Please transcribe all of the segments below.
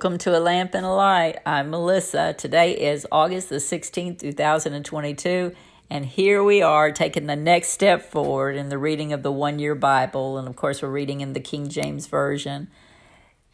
Welcome to A Lamp and a Light. I'm Melissa. Today is August the 16th, 2022, and here we are taking the next step forward in the reading of the one year Bible. And of course, we're reading in the King James Version.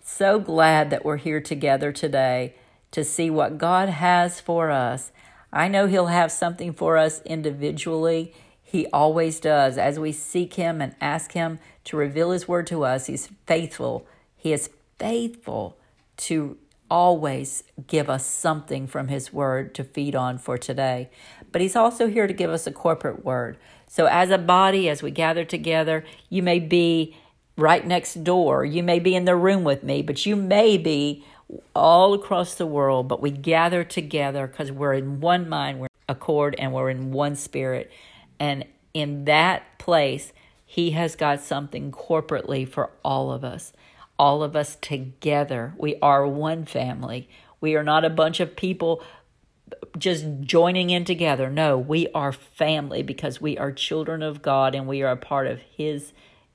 So glad that we're here together today to see what God has for us. I know He'll have something for us individually. He always does. As we seek Him and ask Him to reveal His word to us, He's faithful. He is faithful to always give us something from His Word to feed on for today. But He's also here to give us a corporate word. So, as a body, as we gather together, you may be right next door, you may be in the room with me, but you may be all across the world. But we gather together because we're in one mind, we're in accord, and we're in one spirit. And in that place, He has got something corporately for all of us all of us together. We are one family. We are not a bunch of people just joining in together. No, we are family because we are children of God and we are a part of his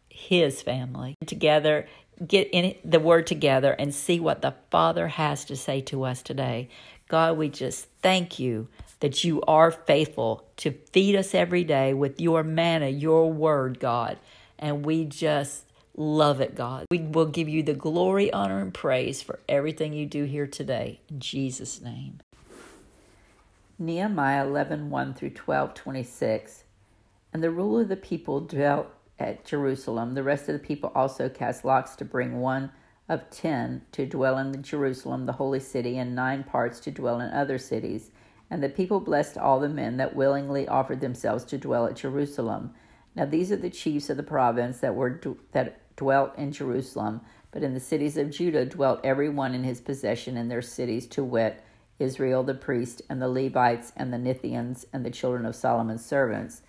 his family. Together, get in the word together and see what the Father has to say to us today. God, we just thank you that you are faithful to feed us every day with your manna, your word, God. And we just Love it, God. We will give you the glory, honor, and praise for everything you do here today. In Jesus' name. Nehemiah 11 1 through 12 26. And the ruler of the people dwelt at Jerusalem. The rest of the people also cast lots to bring one of ten to dwell in Jerusalem, the holy city, and nine parts to dwell in other cities. And the people blessed all the men that willingly offered themselves to dwell at Jerusalem. Now these are the chiefs of the province that were that dwelt in Jerusalem, but in the cities of Judah dwelt every one in his possession in their cities, to wit, Israel the priest, and the Levites, and the Nethians, and the children of Solomon's servants.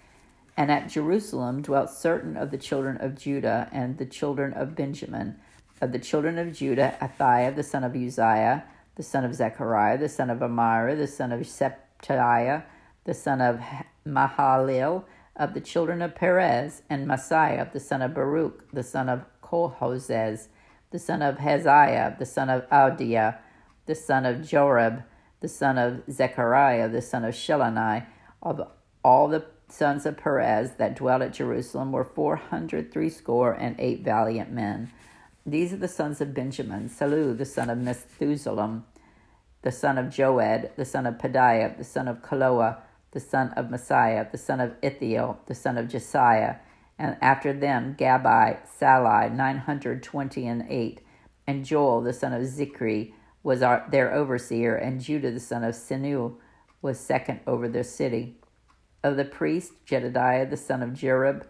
And at Jerusalem dwelt certain of the children of Judah and the children of Benjamin. Of the children of Judah, Athaiah the son of Uzziah, the son of Zechariah, the son of Amira, the son of Septiah, the son of Mahalaleel, of the children of Perez, and Maaseiah, the son of Baruch, the son of Kohozez, the son of Heziah, the son of Audiah, the son of Jorib, the son of Zechariah, the son of Shiloni, of all the sons of Perez that dwelt at Jerusalem were four hundred threescore and eight valiant men. These are the sons of Benjamin, Sallu, the son of Meshullam, the son of Joed, the son of Pedaiah, the son of Kolaiah, the son of Maaseiah, the son of Ithiel, the son of Josiah, and after them Gabbai, Sallai, nine hundred twenty and eight, and Joel, the son of Zichri, was our, their overseer, and Judah, the son of Sinu, was second over their city. Of the priests, Jedediah, the son of Jerub,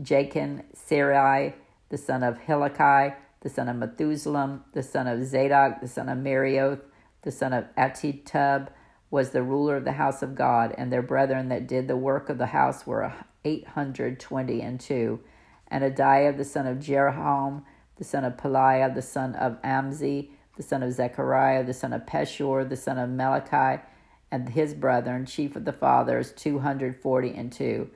Jachin, Sarai, the son of Hilkiah, the son of Meshullam, the son of Zadok, the son of Meraioth, the son of Ahitub, was the ruler of the house of God, and their brethren that did the work of the house were eight hundred twenty and two. And Adaiah the son of Jeroham, the son of Peliah, the son of Amzi, the son of Zechariah, the son of Pashur, the son of Malachi, and his brethren, chief of the fathers, two hundred forty and two.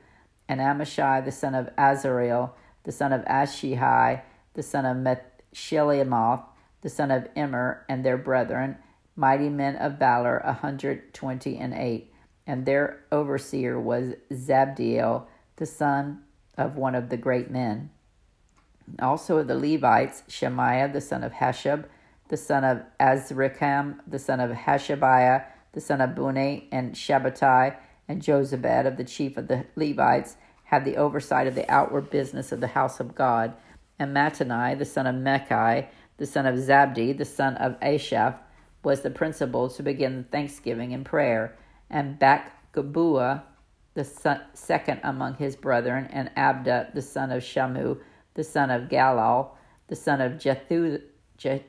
And Amashai the son of Azareel, the son of Ashihai, the son of Meshillemoth, the son of Immer, and their brethren, mighty men of valor, a hundred twenty and eight. And their overseer was Zabdiel, the son of one of the great men. Also of the Levites, Shemaiah, the son of Hashub, the son of Azrikam, the son of Hashabiah, the son of Bunni, and Shabbatai, and Jozabad of the chief of the Levites, had the oversight of the outward business of the house of God. And Mattani, the son of Mechai, the son of Zabdi, the son of Asaph, was the principal to begin the thanksgiving and prayer, and Bakgabua, the son, second among his brethren, and Abda, the son of Shammua, the son of Galal, the son of Jethu, Je,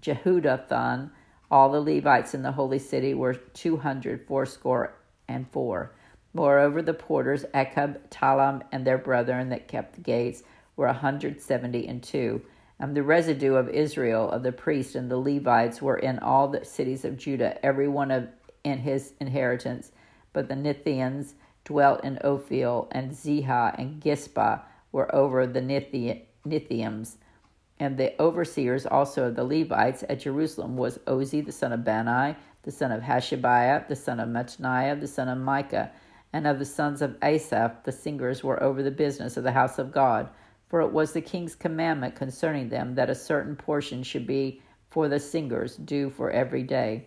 Jehudathan, all the Levites in the holy city were two hundred fourscore and four. Moreover, the porters, Akkub, Talmon, and their brethren that kept the gates were a hundred seventy and two. And the residue of Israel, of the priests and the Levites, were in all the cities of Judah, every one of in his inheritance. But the Nithians dwelt in Ophel, and Ziha and Gispa were over the Nithians. And the overseers also of the Levites at Jerusalem was Uzzi the son of Bani, the son of Hashabiah, the son of Mattaniah, the son of Micah, and of the sons of Asaph, the singers were over the business of the house of God. For it was the king's commandment concerning them that a certain portion should be for the singers, due for every day.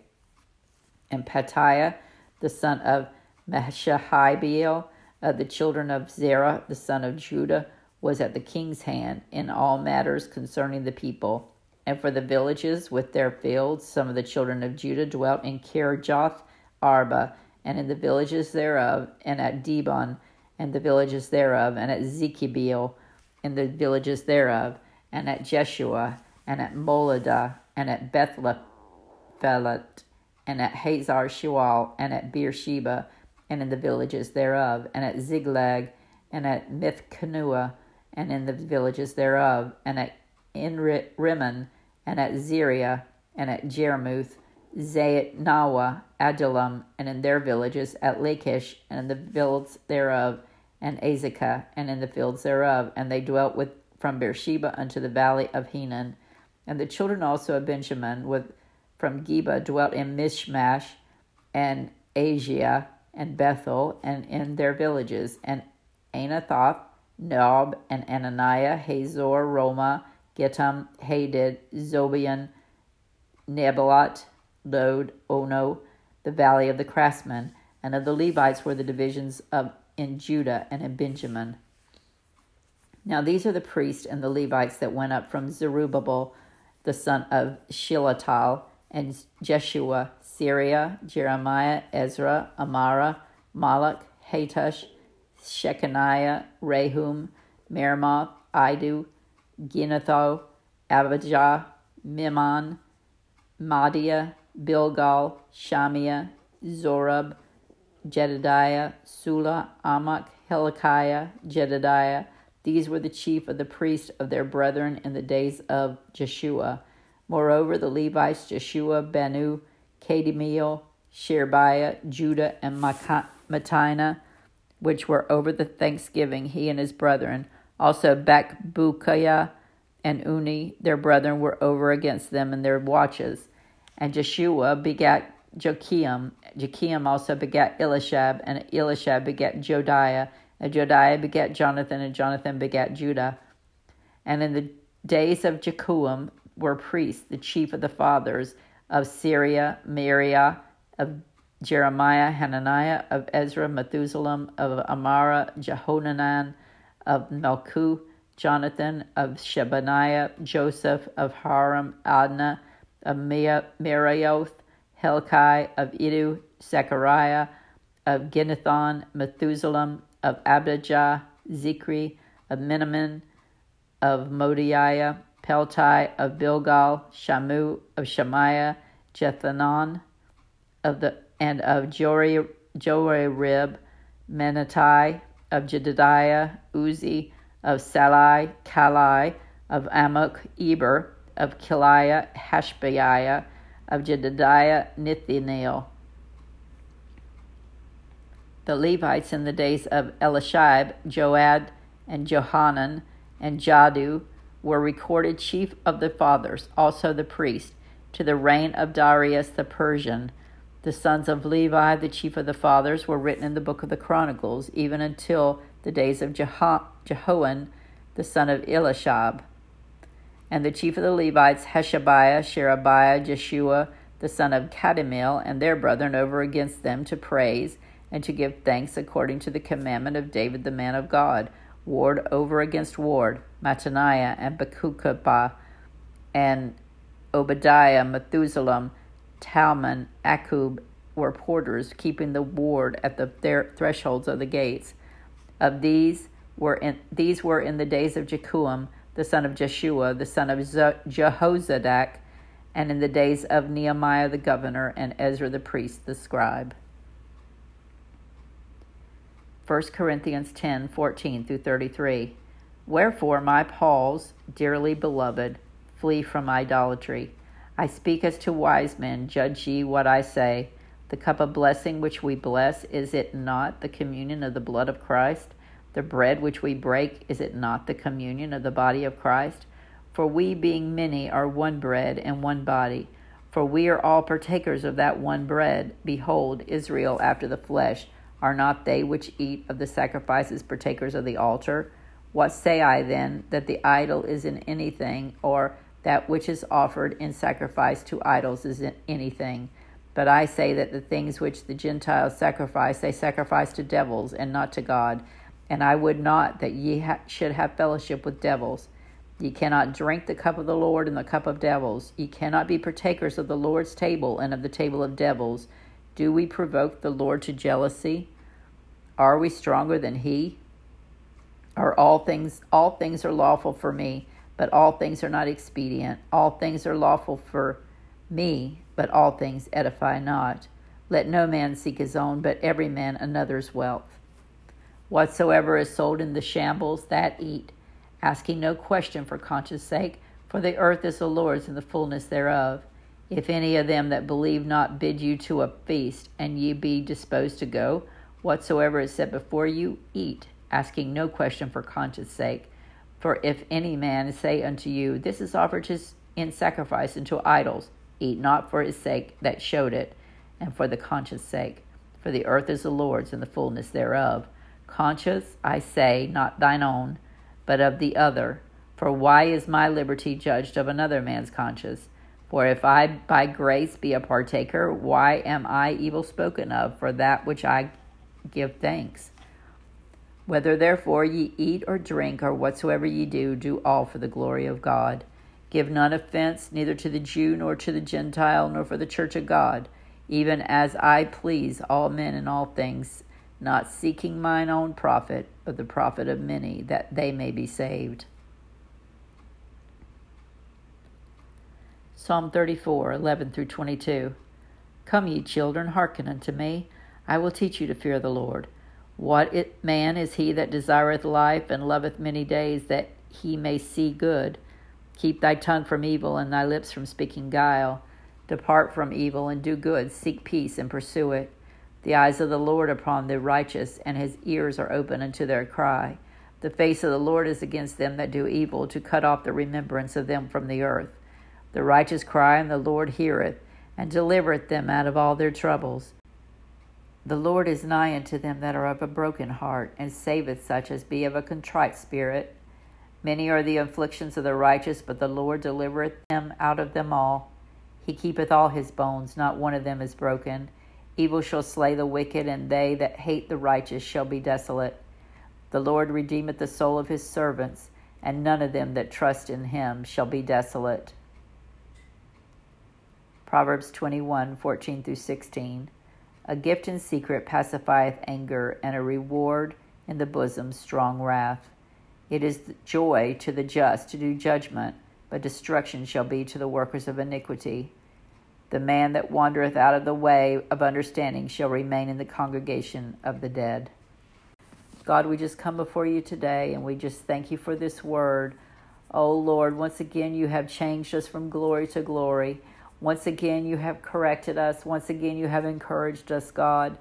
And Petaiah, the son of Meshahiel, of the children of Zerah, the son of Judah, was at the king's hand in all matters concerning the people. And for the villages with their fields, some of the children of Judah dwelt in Kirjath Arba, and in the villages thereof, and at Dibon, and the villages thereof, and at Zekebeel, and the villages thereof, and at Jeshua, and at Moladah, and at Bethlephelet, and at Hazar Shual, and at Beersheba, and in the villages thereof, and at Ziklag, and at Mithkanua, and in the villages thereof, and at Rimmon, and at Zeria, and at Jarmuth, Zaatnawa, Adullam, and in their villages, at Lachish, and in the fields thereof, and Azekah, and in the fields thereof, and they dwelt with from Beersheba unto the valley of Henan. And the children also of Benjamin with from Geba dwelt in Michmash, and Asia, and Bethel, and in their villages, and Anathoth, Nob, and Ananiah, Hazor, Roma, Gittaim, Hadid, Zobian, Neballat, Lod, Ono, the valley of the craftsmen, and of the Levites were the divisions of in Judah and in Benjamin. Now these are the priests and the Levites that went up from Zerubbabel, the son of Shealtiel, and Jeshua, Seraiah, Jeremiah, Ezra, Amariah, Malluch, Hatush, Shechaniah, Rehum, Meremoth, Iddo, Ginnetho, Abijah, Mimon, Maadiah, Bilgah, Shemaiah, Zorab, Jedediah, Sallu, Amok, Hilkiah, Jedediah. These were the chief of the priests of their brethren in the days of Jeshua. Moreover, the Levites, Jeshua, Benu, Kadmiel, Sherebiah, Judah, and Mattina, which were over the thanksgiving, he and his brethren. Also Bakbukiah and Unni, their brethren, were over against them in their watches. And Jeshua begat Joachim. Joachim also begat Elishab, and Elishab begat Jodiah, and Jodiah begat Jonathan, and Jonathan begat Judah. And in the days of Jechuam were priests, the chief of the fathers of Seraiah, Meraiah, of Jeremiah, Hananiah, of Ezra, Meshullam, of Amariah, Jehonanan, of Melicu, Jonathan, of Shebaniah, Joseph, of Harim, Adna, of Meraioth, Helkai, of Iddo, Zechariah, of Ginnethon, Meshullam, of Abijah, Zichri, of Menamin, of Moadiah, Piltai, of Bilgah, Shammua, of Shemaiah, Jethanon, of the and of Jori, Jorarib, Menatai, of Jedidiah, Uzzi, of Sallai, Kallai, of Amok, Eber, of Kiliah, Hashabiah, of Jedidiah, Nethaneel. The Levites in the days of Elishib, Joad, and Johanan, and Jaddua were recorded chief of the fathers, also the priest, to the reign of Darius the Persian. The sons of Levi, the chief of the fathers, were written in the book of the Chronicles, even until the days of Jeho- Jehoan, the son of Elishab. And the chief of the Levites, Hashabiah, Sherebiah, Jeshua, the son of Kadmiel, and their brethren over against them to praise and to give thanks according to the commandment of David the man of God, ward over against ward, Mattaniah and Bakbukiah, and Obadiah, Meshullam, Talmon, Akkub were porters, keeping the ward at the thresholds of the gates. Of these were in, these were in the days of Jechuam, the son of Jeshua, the son of Jehozadak, and in the days of Nehemiah the governor and Ezra the priest, the scribe. 1 Corinthians 10 14 through 33. Wherefore, my Paul's dearly beloved, flee from idolatry. I speak as to wise men, judge ye what I say. The cup of blessing which we bless, is it not the communion of the blood of Christ? The bread which we break, is it not the communion of the body of Christ? For we, being many, are one bread and one body. For we are all partakers of that one bread. Behold, Israel after the flesh, are not they which eat of the sacrifices partakers of the altar? What say I then, that the idol is in anything, or that which is offered in sacrifice to idols is in anything? But I say that the things which the Gentiles sacrifice, they sacrifice to devils and not to God. And I would not that ye ha- should have fellowship with devils. Ye cannot drink the cup of the Lord and the cup of devils. Ye cannot be partakers of the Lord's table and of the table of devils. Do we provoke the Lord to jealousy? Are we stronger than he? Are all things all things are lawful for me, but all things are not expedient. All things are lawful for me, but all things edify not. Let no man seek his own, but every man another's wealth. Whatsoever is sold in the shambles, that eat, asking no question for conscience sake, for the earth is the Lord's and the fullness thereof. If any of them that believe not bid you to a feast, and ye be disposed to go, whatsoever is set before you, eat, asking no question for conscience sake. For if any man say unto you, This is offered in sacrifice unto idols, eat not for his sake that showed it, and for the conscience sake. For the earth is the Lord's and the fullness thereof. Conscience, I say, not thine own, but of the other. For why is my liberty judged of another man's conscience? For if I by grace be a partaker, why am I evil spoken of for that which I give thanks? Whether therefore ye eat or drink or whatsoever ye do, do all for the glory of God. Give none offense neither to the Jew nor to the Gentile nor for the church of God, even as I please all men in all things, not seeking mine own profit, but the profit of many, that they may be saved. Psalm 34, 11 through 22. Come, ye children, hearken unto me. I will teach you to fear the Lord. What it, man is he that desireth life and loveth many days, that he may see good? Keep thy tongue from evil and thy lips from speaking guile. Depart from evil and do good. Seek peace and pursue it. The eyes of the Lord upon the righteous, and his ears are open unto their cry. The face of the Lord is against them that do evil, to cut off the remembrance of them from the earth. The righteous cry, and the Lord heareth, and delivereth them out of all their troubles. The Lord is nigh unto them that are of a broken heart, and saveth such as be of a contrite spirit. Many are the afflictions of the righteous, but the Lord delivereth them out of them all. He keepeth all his bones, not one of them is broken. Evil shall slay the wicked, and they that hate the righteous shall be desolate. The Lord redeemeth the soul of his servants, and none of them that trust in him shall be desolate. Proverbs 21 14 through 16. A gift in secret pacifieth anger, and a reward in the bosom strong wrath. It is joy to the just to do judgment, but destruction shall be to the workers of iniquity. The man that wandereth out of the way of understanding shall remain in the congregation of the dead. God, we just come before you today and we just thank you for this word. Oh Lord, once again you have changed us from glory to glory. Once again you have corrected us. Once again you have encouraged us, God.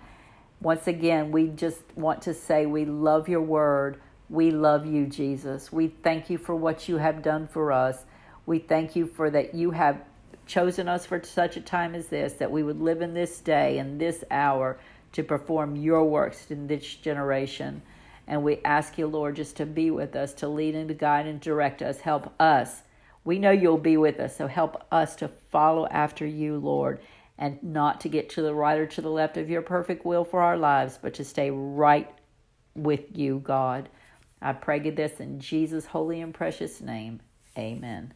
Once again, we just want to say we love your word. We love you, Jesus. We thank you for what you have done for us. We thank you for that you have chosen us for such a time as this, that we would live in this day and this hour to perform your works in this generation. And we ask you, Lord, just to be with us, to lead and to guide and direct us. Help us. We know you'll be with us, so help us to follow after you, Lord, and not to get to the right or to the left of your perfect will for our lives, but to stay right with you, God. I pray this in Jesus' holy and precious name. Amen.